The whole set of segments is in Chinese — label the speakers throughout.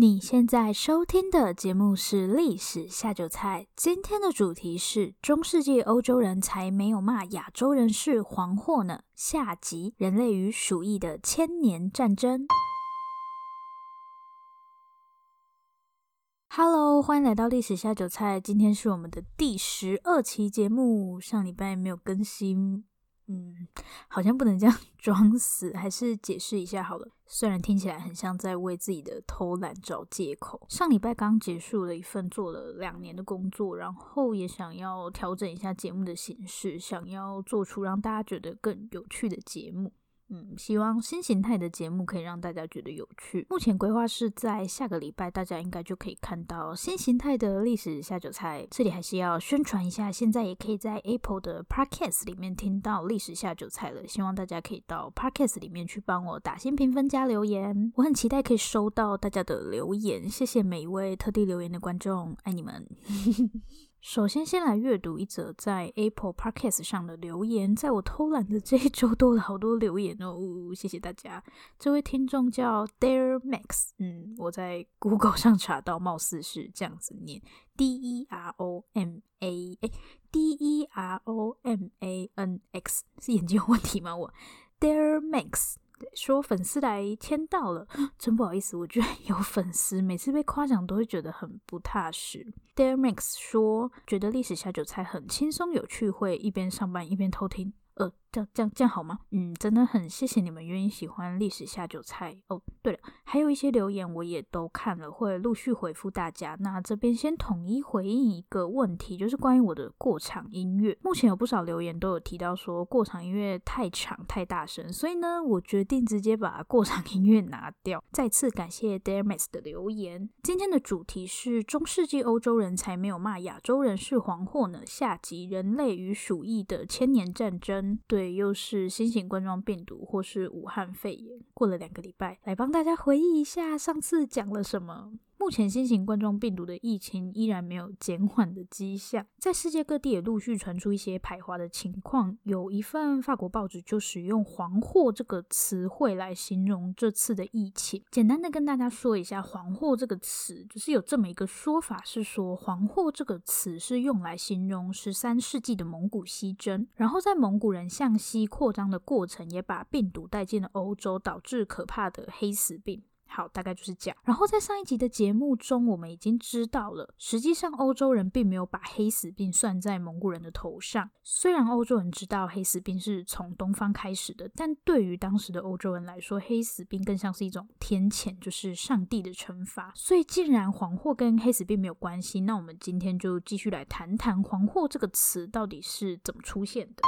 Speaker 1: 你现在收听的节目是《历史下酒菜》，今天的主题是中世纪欧洲人才没有骂亚洲人是黄祸呢。下集：人类与鼠疫的千年战争。Hello，欢迎来到《历史下酒菜》，今天是我们的第十二期节目，上礼拜没有更新。嗯，好像不能这样 装死，还是解释一下好了。虽然听起来很像在为自己的偷懒找借口。上礼拜刚结束了一份做了两年的工作，然后也想要调整一下节目的形式，想要做出让大家觉得更有趣的节目。嗯，希望新形态的节目可以让大家觉得有趣。目前规划是在下个礼拜，大家应该就可以看到新形态的历史下酒菜。这里还是要宣传一下，现在也可以在 Apple 的 Podcast 里面听到历史下酒菜了。希望大家可以到 Podcast 里面去帮我打新评分加留言，我很期待可以收到大家的留言。谢谢每一位特地留言的观众，爱你们。首先，先来阅读一则在 Apple Podcast 上的留言。在我偷懒的这一周，多了好多留言哦，谢谢大家。这位听众叫 Dare Max，嗯，我在 Google 上查到，貌似是这样子念：D E R O M A，哎，D E R O M A N X，是眼睛有问题吗？我 Dare Max。说粉丝来签到了，真不好意思，我居然有粉丝，每次被夸奖都会觉得很不踏实。Dare Max 说，觉得历史下酒菜很轻松有趣，会一边上班一边偷听。呃，这样这样这样好吗？嗯，真的很谢谢你们愿意喜欢历史下酒菜哦。对了，还有一些留言我也都看了，会陆续回复大家。那这边先统一回应一个问题，就是关于我的过场音乐。目前有不少留言都有提到说过场音乐太长太大声，所以呢，我决定直接把过场音乐拿掉。再次感谢 Dermes 的留言。今天的主题是中世纪欧洲人才没有骂亚洲人是黄祸呢。下集人类与鼠疫的千年战争。对，又是新型冠状病毒，或是武汉肺炎。过了两个礼拜，来帮大家回忆一下上次讲了什么。目前新型冠状病毒的疫情依然没有减缓的迹象，在世界各地也陆续传出一些排华的情况。有一份法国报纸就使用“黄祸”这个词汇来形容这次的疫情。简单的跟大家说一下“黄祸”这个词，就是有这么一个说法，是说“黄祸”这个词是用来形容十三世纪的蒙古西征，然后在蒙古人向西扩张的过程，也把病毒带进了欧洲，导致可怕的黑死病。好，大概就是这样。然后在上一集的节目中，我们已经知道了，实际上欧洲人并没有把黑死病算在蒙古人的头上。虽然欧洲人知道黑死病是从东方开始的，但对于当时的欧洲人来说，黑死病更像是一种天谴，就是上帝的惩罚。所以，既然黄祸跟黑死病没有关系，那我们今天就继续来谈谈黄祸这个词到底是怎么出现的。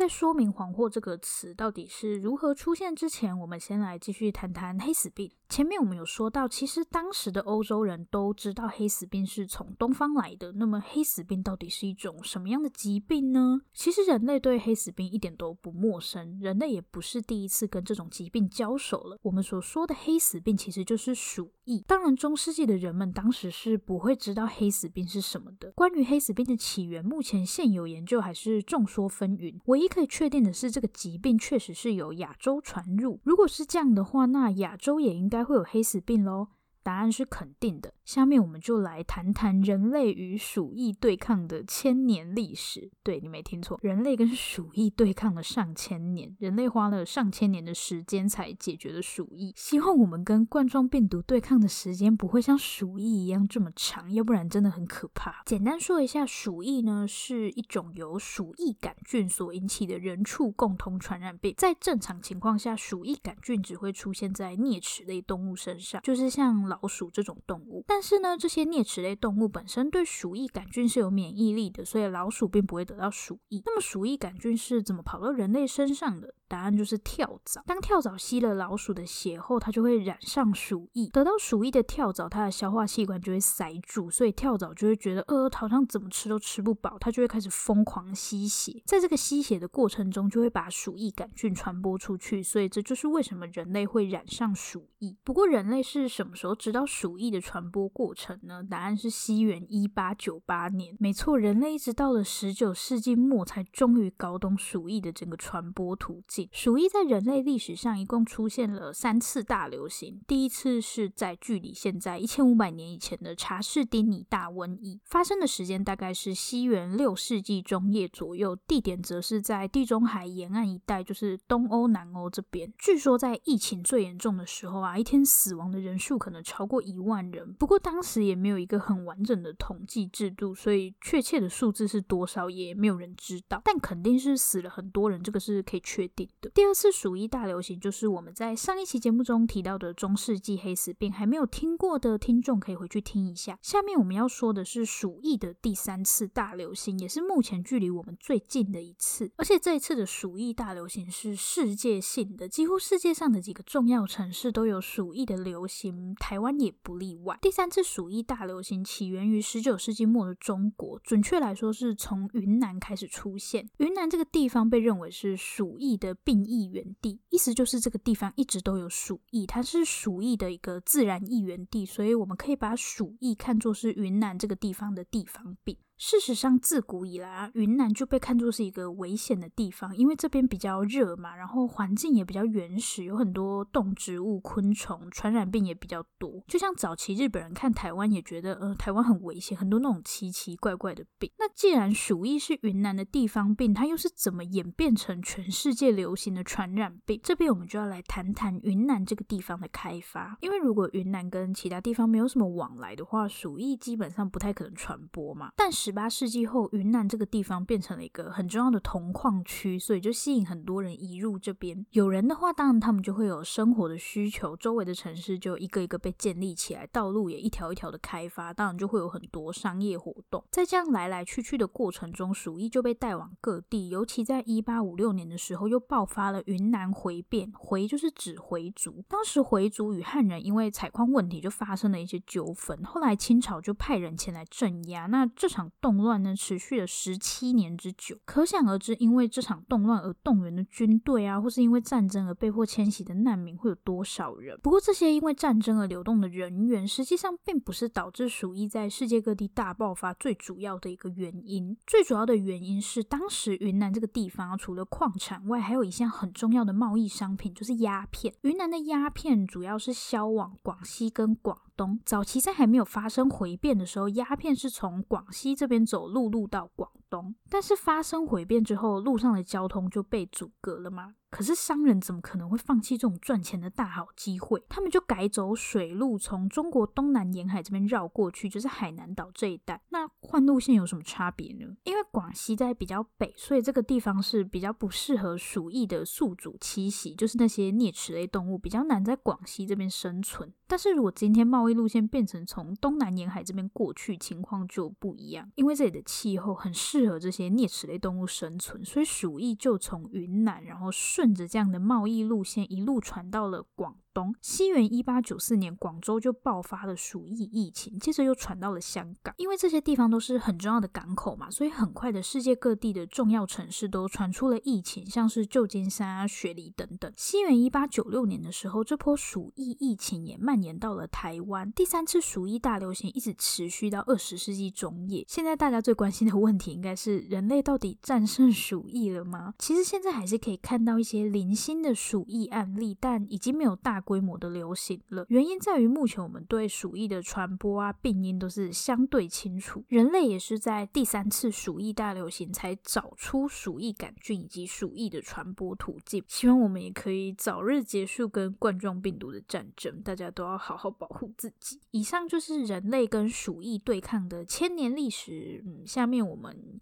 Speaker 1: 在说明“黄祸”这个词到底是如何出现之前，我们先来继续谈谈黑死病。前面我们有说到，其实当时的欧洲人都知道黑死病是从东方来的。那么，黑死病到底是一种什么样的疾病呢？其实人类对黑死病一点都不陌生，人类也不是第一次跟这种疾病交手了。我们所说的黑死病其实就是鼠当然，中世纪的人们当时是不会知道黑死病是什么的。关于黑死病的起源，目前现有研究还是众说纷纭。唯一可以确定的是，这个疾病确实是由亚洲传入。如果是这样的话，那亚洲也应该。会有黑死病喽？答案是肯定的。下面我们就来谈谈人类与鼠疫对抗的千年历史。对，你没听错，人类跟鼠疫对抗了上千年，人类花了上千年的时间才解决了鼠疫。希望我们跟冠状病毒对抗的时间不会像鼠疫一样这么长，要不然真的很可怕。简单说一下，鼠疫呢是一种由鼠疫杆菌所引起的人畜共同传染病。在正常情况下，鼠疫杆菌只会出现在啮齿类动物身上，就是像老鼠这种动物。但是呢，这些啮齿类动物本身对鼠疫杆菌是有免疫力的，所以老鼠并不会得到鼠疫。那么鼠疫杆菌是怎么跑到人类身上的？答案就是跳蚤。当跳蚤吸了老鼠的血后，它就会染上鼠疫。得到鼠疫的跳蚤，它的消化器官就会塞住，所以跳蚤就会觉得，呃，好像怎么吃都吃不饱，它就会开始疯狂吸血。在这个吸血的过程中，就会把鼠疫杆菌传播出去。所以这就是为什么人类会染上鼠疫。不过人类是什么时候知道鼠疫的传播过程呢？答案是西元一八九八年。没错，人类一直到了十九世纪末才终于搞懂鼠疫的整个传播途径。鼠疫在人类历史上一共出现了三次大流行。第一次是在距离现在一千五百年以前的查士丁尼大瘟疫，发生的时间大概是西元六世纪中叶左右，地点则是在地中海沿岸一带，就是东欧、南欧这边。据说在疫情最严重的时候啊，一天死亡的人数可能超过一万人。不过当时也没有一个很完整的统计制度，所以确切的数字是多少也没有人知道。但肯定是死了很多人，这个是可以确定的。第二次鼠疫大流行就是我们在上一期节目中提到的中世纪黑死病，还没有听过的听众可以回去听一下。下面我们要说的是鼠疫的第三次大流行，也是目前距离我们最近的一次。而且这一次的鼠疫大流行是世界性的，几乎世界上的几个重要城市都有鼠疫的流行，台湾也不例外。第三次鼠疫大流行起源于十九世纪末的中国，准确来说是从云南开始出现。云南这个地方被认为是鼠疫的病疫源地，意思就是这个地方一直都有鼠疫，它是鼠疫的一个自然疫源地，所以我们可以把鼠疫看作是云南这个地方的地方病。事实上，自古以来啊，云南就被看作是一个危险的地方，因为这边比较热嘛，然后环境也比较原始，有很多动植物、昆虫，传染病也比较多。就像早期日本人看台湾也觉得，呃，台湾很危险，很多那种奇奇怪怪的病。那既然鼠疫是云南的地方病，它又是怎么演变成全世界流行的传染病？这边我们就要来谈谈云南这个地方的开发。因为如果云南跟其他地方没有什么往来的话，鼠疫基本上不太可能传播嘛。但是十八世纪后，云南这个地方变成了一个很重要的铜矿区，所以就吸引很多人移入这边。有人的话，当然他们就会有生活的需求，周围的城市就一个一个被建立起来，道路也一条一条的开发，当然就会有很多商业活动。在这样来来去去的过程中，鼠疫就被带往各地，尤其在一八五六年的时候，又爆发了云南回变。回就是指回族，当时回族与汉人因为采矿问题就发生了一些纠纷，后来清朝就派人前来镇压。那这场动乱呢，持续了十七年之久，可想而知，因为这场动乱而动员的军队啊，或是因为战争而被迫迁徙的难民会有多少人？不过，这些因为战争而流动的人员，实际上并不是导致鼠疫在世界各地大爆发最主要的一个原因。最主要的原因是，当时云南这个地方除了矿产外，还有一项很重要的贸易商品，就是鸦片。云南的鸦片主要是销往广西跟广东。早期在还没有发生回变的时候，鸦片是从广西这边走陆路到广东，但是发生回变之后，路上的交通就被阻隔了吗？可是商人怎么可能会放弃这种赚钱的大好机会？他们就改走水路，从中国东南沿海这边绕过去，就是海南岛这一带。那换路线有什么差别呢？因为广西在比较北，所以这个地方是比较不适合鼠疫的宿主栖息，就是那些啮齿类动物比较难在广西这边生存。但是如果今天贸易路线变成从东南沿海这边过去，情况就不一样，因为这里的气候很适合这些啮齿类动物生存，所以鼠疫就从云南，然后顺着这样的贸易路线一路传到了广东。西元一八九四年，广州就爆发了鼠疫疫情，接着又传到了香港。因为这些地方都是很重要的港口嘛，所以很快的，世界各地的重要城市都传出了疫情，像是旧金山啊、雪梨等等。西元一八九六年的时候，这波鼠疫疫情也蔓延到了台湾。第三次鼠疫大流行一直持续到二十世纪中叶。现在大家最关心的问题应该是：人类到底战胜鼠疫了吗？其实现在还是可以看到一些零星的鼠疫案例，但已经没有大规模的流行了。原因在于目前我们对鼠疫的传播啊、病因都是相对清楚。人类也是在第三次鼠疫大流行才找出鼠疫杆菌以及鼠疫的传播途径。希望我们也可以早日结束跟冠状病毒的战争，大家都要好好保护自己。以上就是人类跟鼠疫对抗的千年历史。嗯，下面我们。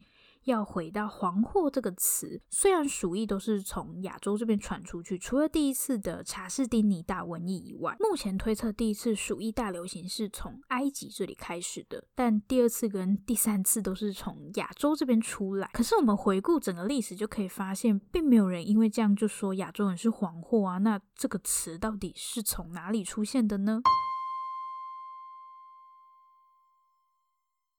Speaker 1: 要回到“黄祸”这个词，虽然鼠疫都是从亚洲这边传出去，除了第一次的查士丁尼大瘟疫以外，目前推测第一次鼠疫大流行是从埃及这里开始的，但第二次跟第三次都是从亚洲这边出来。可是我们回顾整个历史，就可以发现，并没有人因为这样就说亚洲人是黄祸啊。那这个词到底是从哪里出现的呢？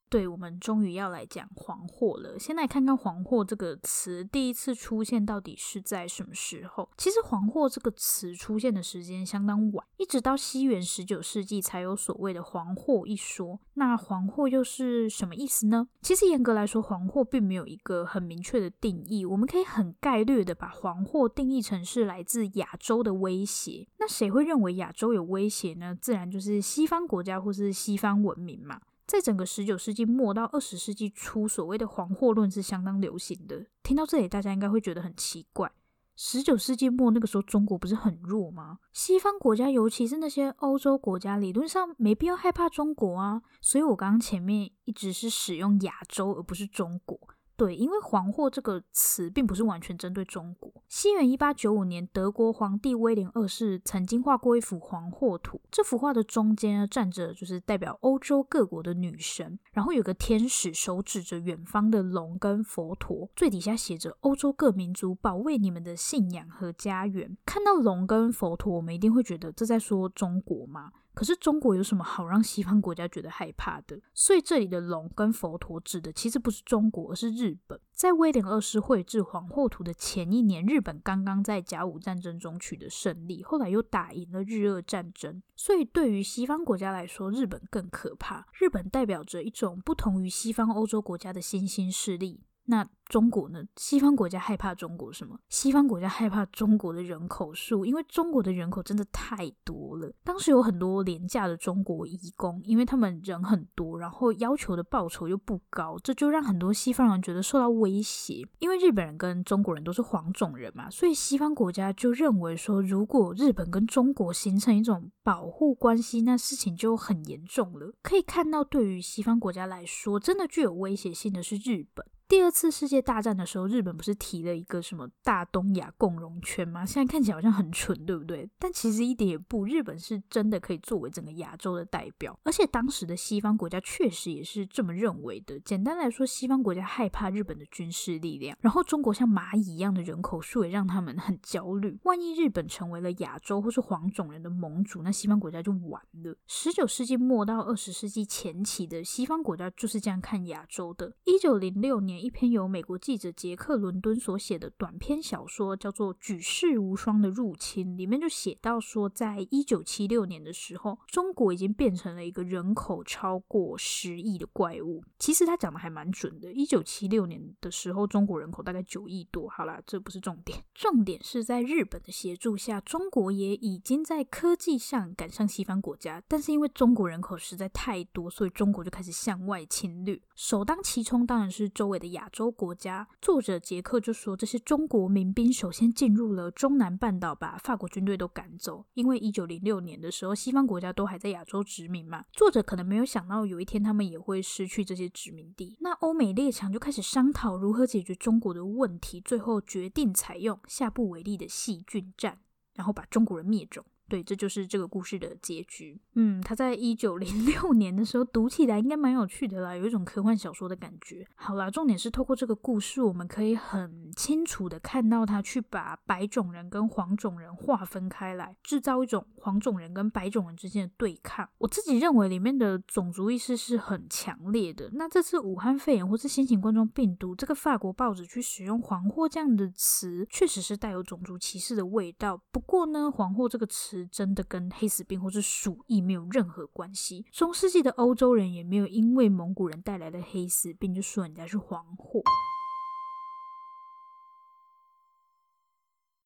Speaker 1: 对，我们终于要来讲黄祸了。先来看看“黄祸”这个词第一次出现到底是在什么时候？其实“黄祸”这个词出现的时间相当晚，一直到西元十九世纪才有所谓的“黄祸”一说。那“黄祸”又是什么意思呢？其实严格来说，“黄祸”并没有一个很明确的定义。我们可以很概略的把“黄祸”定义成是来自亚洲的威胁。那谁会认为亚洲有威胁呢？自然就是西方国家或是西方文明嘛。在整个十九世纪末到二十世纪初，所谓的“黄祸论”是相当流行的。听到这里，大家应该会觉得很奇怪：十九世纪末那个时候，中国不是很弱吗？西方国家，尤其是那些欧洲国家，理论上没必要害怕中国啊。所以我刚刚前面一直是使用亚洲，而不是中国。对，因为“黄祸”这个词并不是完全针对中国。西元一八九五年，德国皇帝威廉二世曾经画过一幅黄祸图。这幅画的中间呢，站着就是代表欧洲各国的女神，然后有个天使手指着远方的龙跟佛陀，最底下写着“欧洲各民族保卫你们的信仰和家园”。看到龙跟佛陀，我们一定会觉得这在说中国吗？可是中国有什么好让西方国家觉得害怕的？所以这里的龙跟佛陀指的其实不是中国，而是日本。在威廉二世绘制黄祸图的前一年，日本刚刚在甲午战争中取得胜利，后来又打赢了日俄战争。所以对于西方国家来说，日本更可怕。日本代表着一种不同于西方欧洲国家的新兴势力。那中国呢？西方国家害怕中国什么？西方国家害怕中国的人口数，因为中国的人口真的太多了。当时有很多廉价的中国移工，因为他们人很多，然后要求的报酬又不高，这就让很多西方人觉得受到威胁。因为日本人跟中国人都是黄种人嘛，所以西方国家就认为说，如果日本跟中国形成一种保护关系，那事情就很严重了。可以看到，对于西方国家来说，真的具有威胁性的是日本。第二次世界大战的时候，日本不是提了一个什么大东亚共荣圈吗？现在看起来好像很蠢，对不对？但其实一点也不，日本是真的可以作为整个亚洲的代表，而且当时的西方国家确实也是这么认为的。简单来说，西方国家害怕日本的军事力量，然后中国像蚂蚁一样的人口数也让他们很焦虑。万一日本成为了亚洲或是黄种人的盟主，那西方国家就完了。十九世纪末到二十世纪前期的西方国家就是这样看亚洲的。一九零六年。一篇由美国记者杰克·伦敦所写的短篇小说，叫做《举世无双的入侵》，里面就写到说，在一九七六年的时候，中国已经变成了一个人口超过十亿的怪物。其实他讲的还蛮准的。一九七六年的时候，中国人口大概九亿多。好啦，这不是重点，重点是在日本的协助下，中国也已经在科技上赶上西方国家。但是因为中国人口实在太多，所以中国就开始向外侵略。首当其冲当然是周围的亚洲国家。作者杰克就说，这些中国民兵首先进入了中南半岛，把法国军队都赶走。因为一九零六年的时候，西方国家都还在亚洲殖民嘛。作者可能没有想到，有一天他们也会失去这些殖民地。那欧美列强就开始商讨如何解决中国的问题，最后决定采用下不为例的细菌战，然后把中国人灭种。对，这就是这个故事的结局。嗯，他在一九零六年的时候读起来应该蛮有趣的啦，有一种科幻小说的感觉。好啦，重点是透过这个故事，我们可以很清楚的看到他去把白种人跟黄种人划分开来，制造一种黄种人跟白种人之间的对抗。我自己认为里面的种族意识是很强烈的。那这次武汉肺炎或是新型冠状病毒，这个法国报纸去使用“黄祸”这样的词，确实是带有种族歧视的味道。不过呢，“黄祸”这个词。真的跟黑死病或是鼠疫没有任何关系。中世纪的欧洲人也没有因为蒙古人带来的黑死病就说人家是黄祸。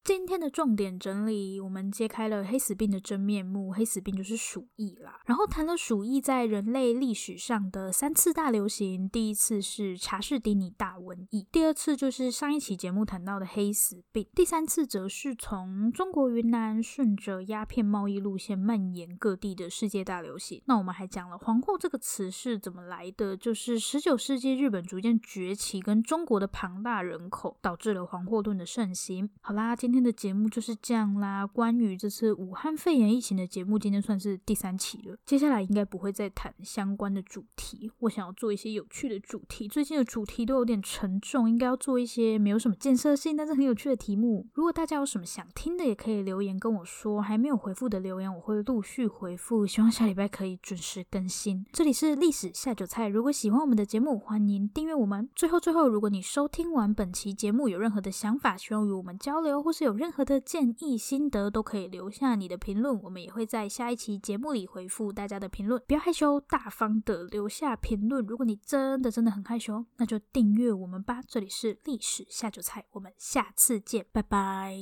Speaker 1: 今天的重点整理，我们揭开了黑死病的真面目。黑死病就是鼠疫啦。然后谈了鼠疫在人类历史上的三次大流行，第一次是查士丁尼大瘟疫，第二次就是上一期节目谈到的黑死病，第三次则是从中国云南顺着鸦片贸易路线蔓延各地的世界大流行。那我们还讲了“黄祸”这个词是怎么来的，就是十九世纪日本逐渐崛起跟中国的庞大人口导致了黄祸论的盛行。好啦，今今天的节目就是这样啦。关于这次武汉肺炎疫情的节目，今天算是第三期了。接下来应该不会再谈相关的主题，我想要做一些有趣的主题。最近的主题都有点沉重，应该要做一些没有什么建设性，但是很有趣的题目。如果大家有什么想听的，也可以留言跟我说。还没有回复的留言，我会陆续回复。希望下礼拜可以准时更新。这里是历史下酒菜，如果喜欢我们的节目，欢迎订阅我们。最后，最后，如果你收听完本期节目有任何的想法，希望与我们交流，或是有任何的建议、心得，都可以留下你的评论，我们也会在下一期节目里回复大家的评论。不要害羞，大方的留下评论。如果你真的真的很害羞，那就订阅我们吧。这里是历史下酒菜，我们下次见，拜拜。